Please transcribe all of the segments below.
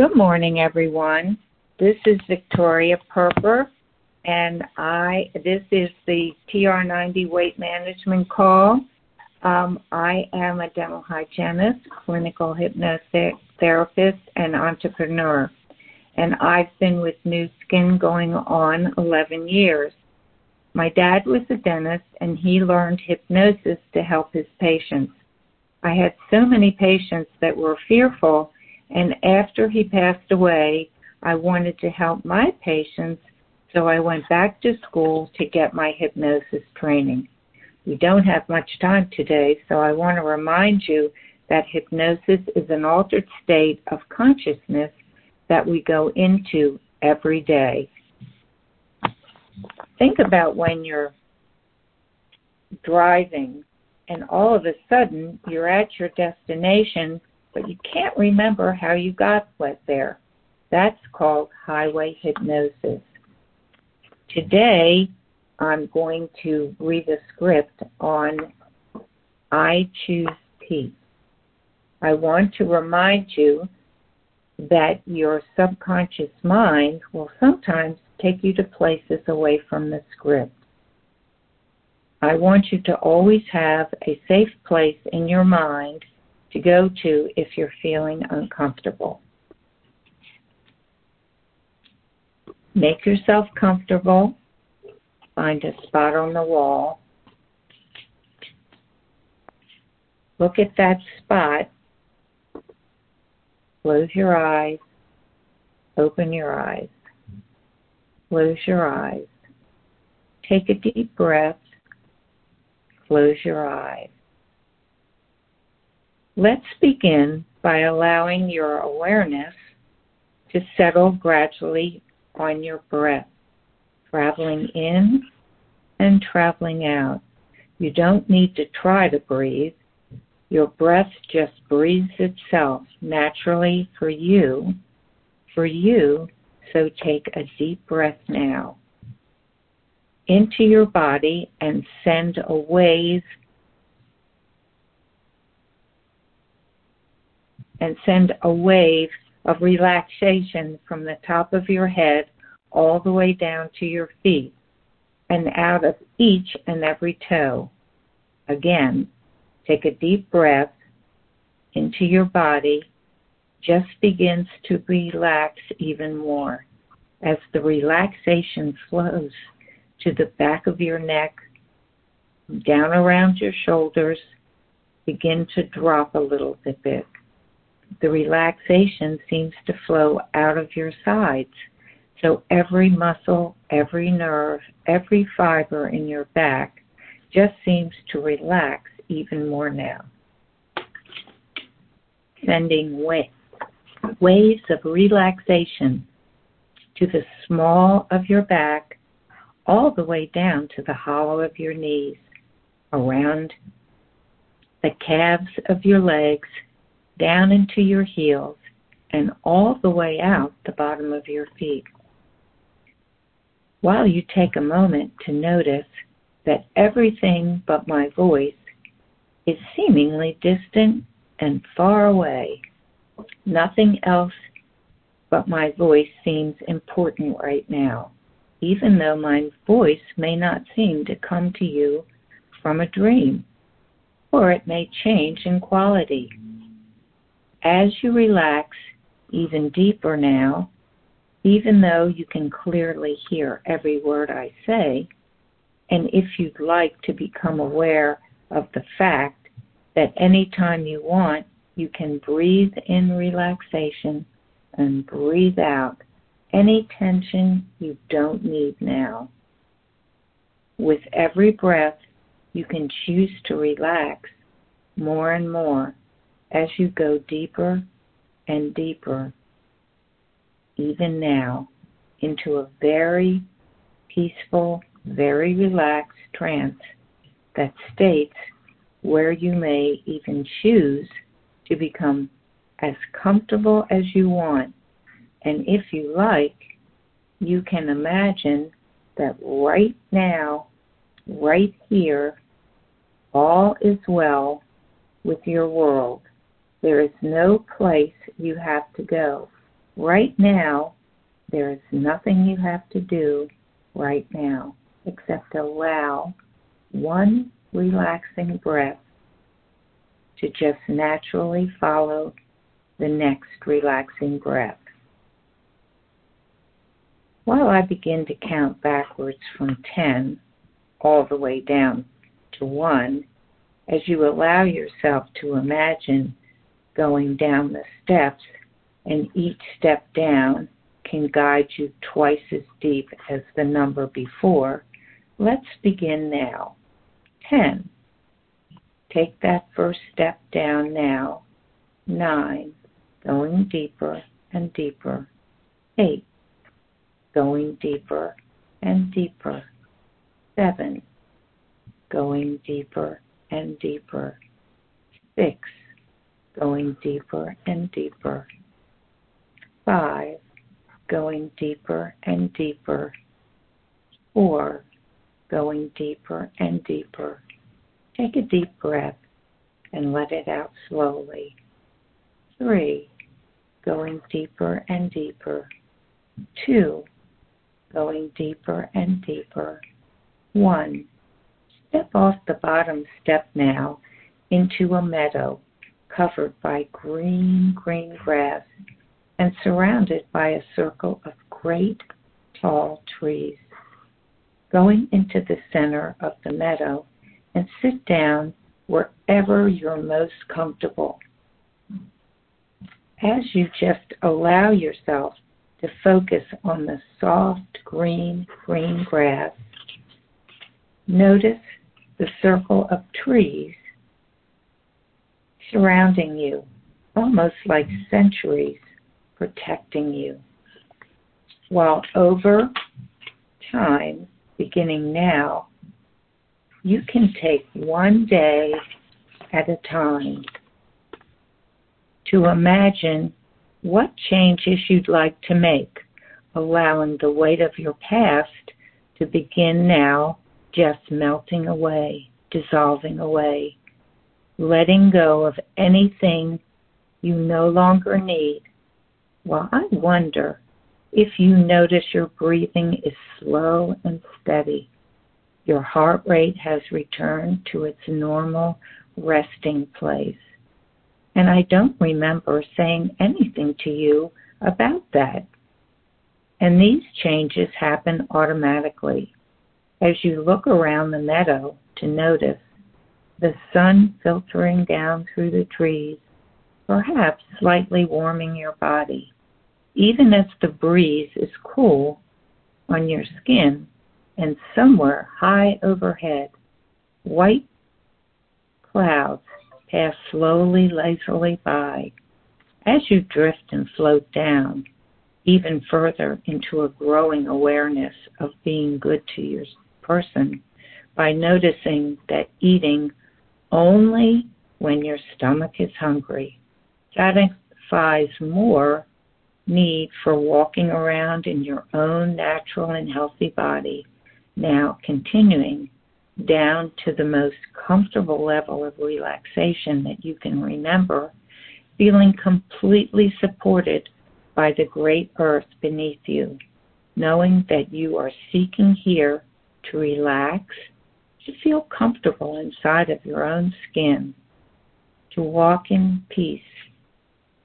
Good morning, everyone. This is Victoria Perper, and I this is the TR90 weight management call. Um, I am a dental hygienist, clinical hypnotherapist, and entrepreneur, and I've been with Nu Skin going on 11 years. My dad was a dentist, and he learned hypnosis to help his patients. I had so many patients that were fearful and after he passed away, I wanted to help my patients, so I went back to school to get my hypnosis training. We don't have much time today, so I want to remind you that hypnosis is an altered state of consciousness that we go into every day. Think about when you're driving and all of a sudden you're at your destination but you can't remember how you got wet there. That's called highway hypnosis. Today, I'm going to read a script on I Choose Peace. I want to remind you that your subconscious mind will sometimes take you to places away from the script. I want you to always have a safe place in your mind to go to if you're feeling uncomfortable. Make yourself comfortable. Find a spot on the wall. Look at that spot. Close your eyes. Open your eyes. Close your eyes. Take a deep breath. Close your eyes. Let's begin by allowing your awareness to settle gradually on your breath, traveling in and traveling out. You don't need to try to breathe. Your breath just breathes itself naturally for you, for you, so take a deep breath now into your body and send a wave and send a wave of relaxation from the top of your head all the way down to your feet and out of each and every toe. Again, take a deep breath into your body, just begins to relax even more as the relaxation flows to the back of your neck, down around your shoulders, begin to drop a little bit the relaxation seems to flow out of your sides. So every muscle, every nerve, every fiber in your back just seems to relax even more now. Sending waves of relaxation to the small of your back, all the way down to the hollow of your knees, around the calves of your legs, down into your heels, and all the way out the bottom of your feet. While you take a moment to notice that everything but my voice is seemingly distant and far away, nothing else but my voice seems important right now, even though my voice may not seem to come to you from a dream, or it may change in quality as you relax even deeper now, even though you can clearly hear every word I say, and if you'd like to become aware of the fact that anytime you want, you can breathe in relaxation and breathe out any tension you don't need now. With every breath, you can choose to relax more and more as you go deeper and deeper, even now, into a very peaceful, very relaxed trance that states where you may even choose to become as comfortable as you want. And if you like, you can imagine that right now, right here, all is well with your world there is no place you have to go. right now, there is nothing you have to do right now except allow one relaxing breath to just naturally follow the next relaxing breath. While I begin to count backwards from 10 all the way down to 1, as you allow yourself to imagine going down the steps, and each step down can guide you twice as deep as the number before, let's begin now. 10. Take that first step down now. 9. Going deeper and deeper. 8. Going deeper and deeper. 7. Going deeper and deeper. 6. Going deeper and deeper. 5 going deeper and deeper. Four, going deeper and deeper. Take a deep breath and let it out slowly. Three, going deeper and deeper. Two, going deeper and deeper. One, step off the bottom step now into a meadow covered by green, green grass and surrounded by a circle of great tall trees. Going into the center of the meadow and sit down wherever you're most comfortable. As you just allow yourself to focus on the soft green, green grass, notice the circle of trees surrounding you, almost like centuries protecting you. While over time, beginning now, you can take one day at a time to imagine what changes you'd like to make, allowing the weight of your past to begin now just melting away, dissolving away, letting go of anything you no longer need well, I wonder if you notice your breathing is slow and steady. Your heart rate has returned to its normal resting place. And I don't remember saying anything to you about that. And these changes happen automatically as you look around the meadow to notice the sun filtering down through the trees perhaps slightly warming your body. Even if the breeze is cool on your skin and somewhere high overhead, white clouds pass slowly, lazily by as you drift and float down even further into a growing awareness of being good to your person by noticing that eating only when your stomach is hungry. Satisfies more need for walking around in your own natural and healthy body, now continuing down to the most comfortable level of relaxation that you can remember, feeling completely supported by the great earth beneath you, knowing that you are seeking here to relax, to feel comfortable inside of your own skin, to walk in peace.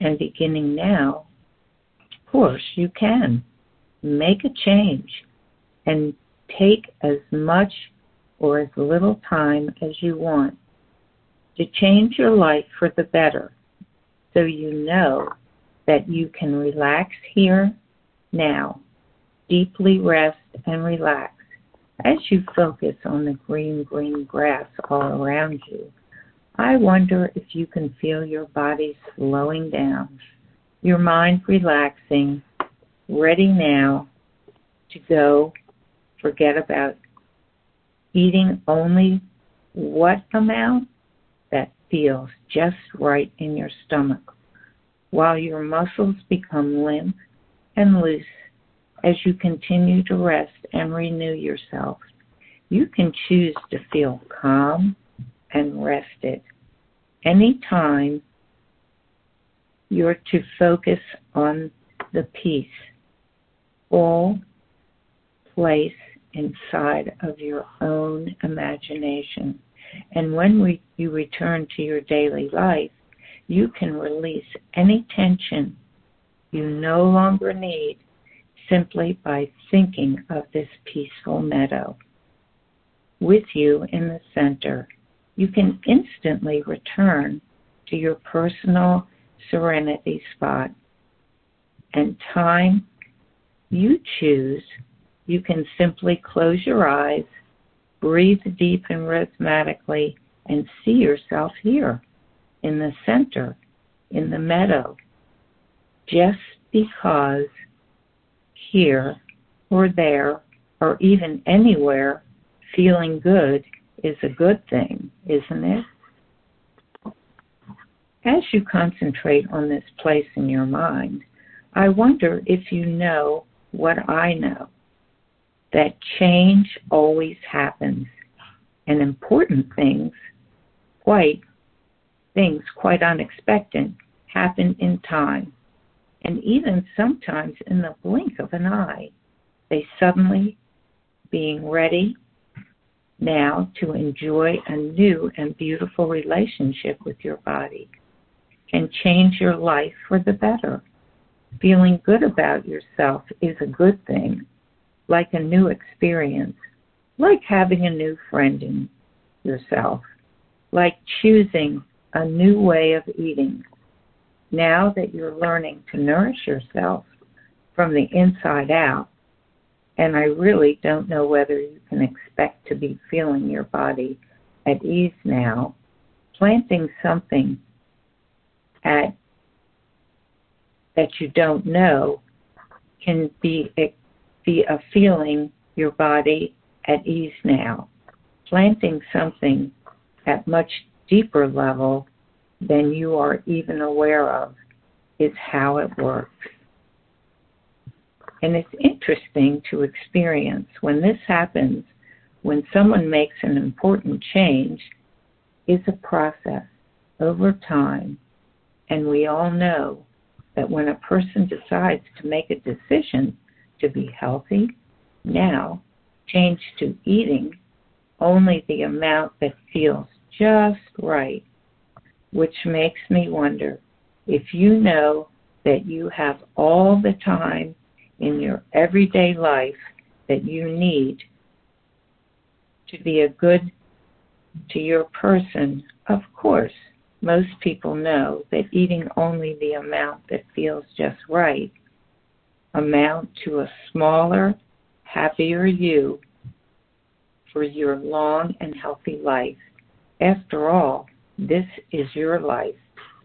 And beginning now, of course, you can make a change and take as much or as little time as you want to change your life for the better so you know that you can relax here now, deeply rest and relax as you focus on the green, green grass all around you I wonder if you can feel your body slowing down, your mind relaxing, ready now to go forget about eating only what amount that feels just right in your stomach, while your muscles become limp and loose as you continue to rest and renew yourself. You can choose to feel calm and rested. Anytime you're to focus on the peace, all place inside of your own imagination. And when we, you return to your daily life, you can release any tension you no longer need simply by thinking of this peaceful meadow. With you in the center, you can instantly return to your personal serenity spot. And time you choose, you can simply close your eyes, breathe deep and rhythmically, and see yourself here in the center, in the meadow, just because here or there or even anywhere feeling good is a good thing, isn't it? As you concentrate on this place in your mind, I wonder if you know what I know that change always happens and important things, quite things quite unexpected, happen in time. And even sometimes in the blink of an eye, they suddenly being ready now to enjoy a new and beautiful relationship with your body can change your life for the better. Feeling good about yourself is a good thing, like a new experience, like having a new friend in yourself, like choosing a new way of eating. Now that you're learning to nourish yourself from the inside out, and I really don't know whether you can expect to be feeling your body at ease now, planting something at that you don't know can be be a feeling your body at ease now. Planting something at much deeper level than you are even aware of is how it works. And it's interesting to experience when this happens, when someone makes an important change, is a process over time. And we all know that when a person decides to make a decision to be healthy, now change to eating only the amount that feels just right, which makes me wonder if you know that you have all the time in your everyday life that you need to be a good to your person, of course, most people know that eating only the amount that feels just right amount to a smaller, happier you for your long and healthy life. After all, this is your life.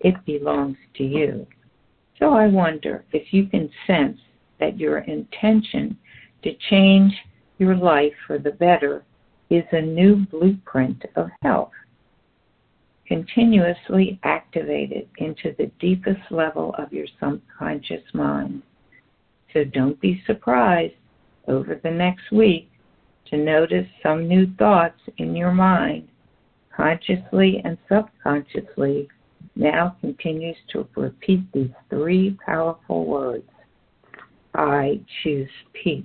It belongs to you. So I wonder if you can sense that your intention to change your life for the better is a new blueprint of health continuously activated into the deepest level of your subconscious mind. So don't be surprised over the next week to notice some new thoughts in your mind, consciously and subconsciously, now continues to repeat these three powerful words I choose peace.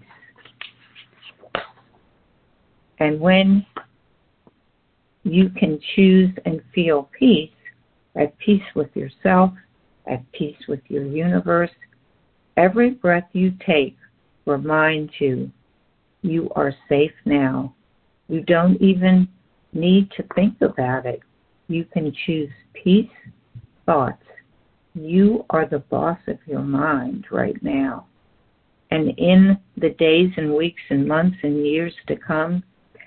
And when you can choose and feel peace, at peace with yourself, at peace with your universe. Every breath you take reminds you you are safe now. You don't even need to think about it. You can choose peace thoughts. You are the boss of your mind right now. And in the days and weeks and months and years to come,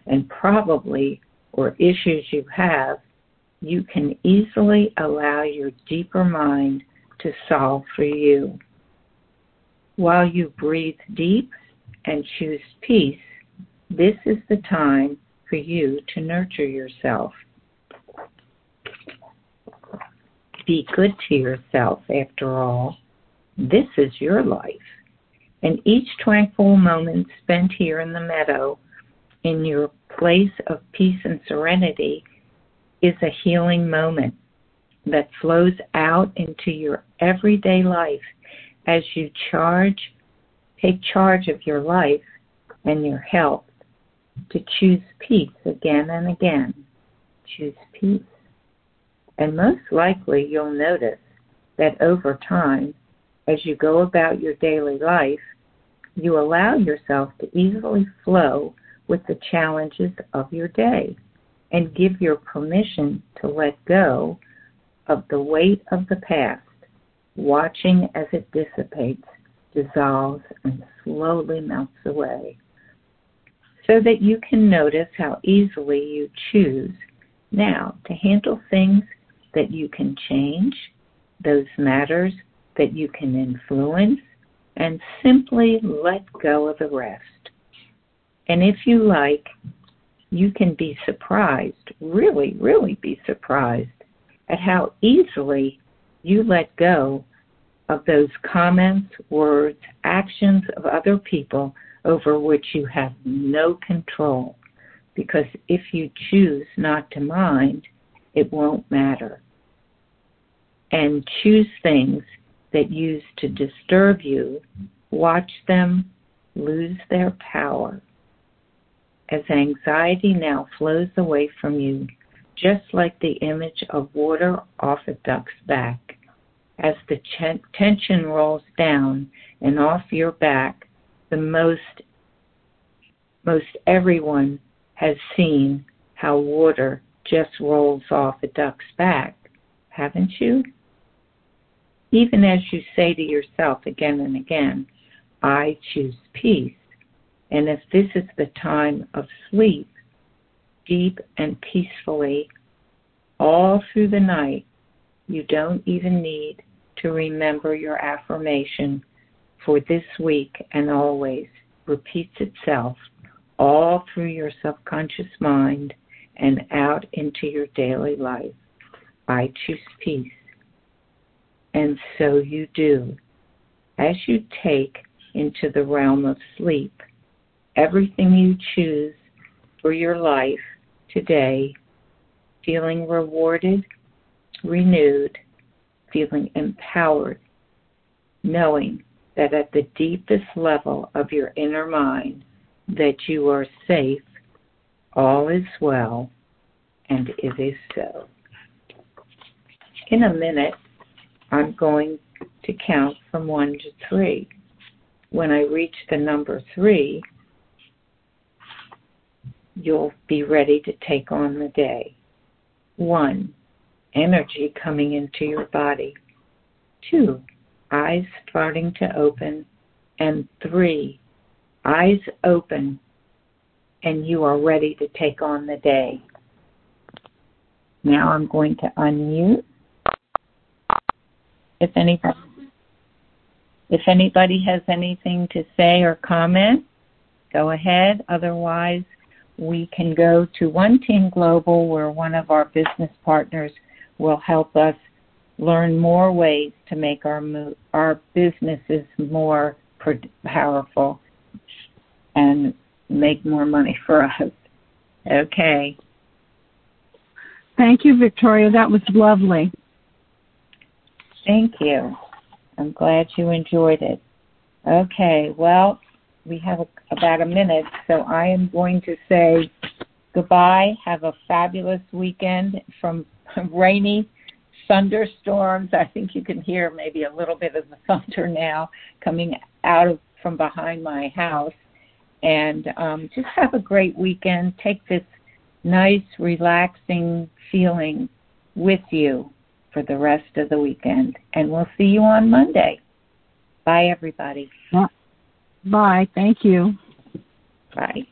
and probably or issues you have, you can easily allow your deeper mind to solve for you. While you breathe deep and choose peace, this is the time for you to nurture yourself. Be good to yourself, after all. This is your life. And each tranquil moment spent here in the meadow, in your place of peace and serenity is a healing moment that flows out into your everyday life as you charge, take charge of your life and your health to choose peace again and again. Choose peace. And most likely you'll notice that over time, as you go about your daily life, you allow yourself to easily flow with the challenges of your day and give your permission to let go of the weight of the past, watching as it dissipates, dissolves, and slowly melts away, so that you can notice how easily you choose now to handle things that you can change, those matters that you can influence, and simply let go of the rest. And if you like, you can be surprised, really, really be surprised at how easily you let go of those comments, words, actions of other people over which you have no control. Because if you choose not to mind, it won't matter. And choose things that used to disturb you, watch them lose their power. As anxiety now flows away from you, just like the image of water off a duck's back, as the ch- tension rolls down and off your back, the most most everyone has seen how water just rolls off a duck's back, haven't you? even as you say to yourself again and again, I choose peace. And if this is the time of sleep, deep and peacefully, all through the night, you don't even need to remember your affirmation for this week and always repeats itself all through your subconscious mind and out into your daily life. I choose peace and so you do. As you take into the realm of sleep everything you choose for your life today, feeling rewarded, renewed, feeling empowered, knowing that at the deepest level of your inner mind that you are safe, all is well, and it is so. In a minute, I'm going to count from one to three. When I reach the number three, you'll be ready to take on the day. One, energy coming into your body. Two, eyes starting to open. And three, eyes open and you are ready to take on the day. Now I'm going to unmute if anybody if anybody has anything to say or comment, go ahead. Otherwise, we can go to One Team Global where one of our business partners will help us learn more ways to make our our businesses more powerful and make more money for us. Okay. Thank you, Victoria. That was lovely. Thank you. I'm glad you enjoyed it. Okay, well, we have a, about a minute, so I am going to say goodbye. Have a fabulous weekend from rainy thunderstorms. I think you can hear maybe a little bit of the thunder now coming out of from behind my house. And um, just have a great weekend. Take this nice, relaxing feeling with you for the rest of the weekend. And we'll see you on Monday. Bye, everybody. Bye. Thank you. Bye.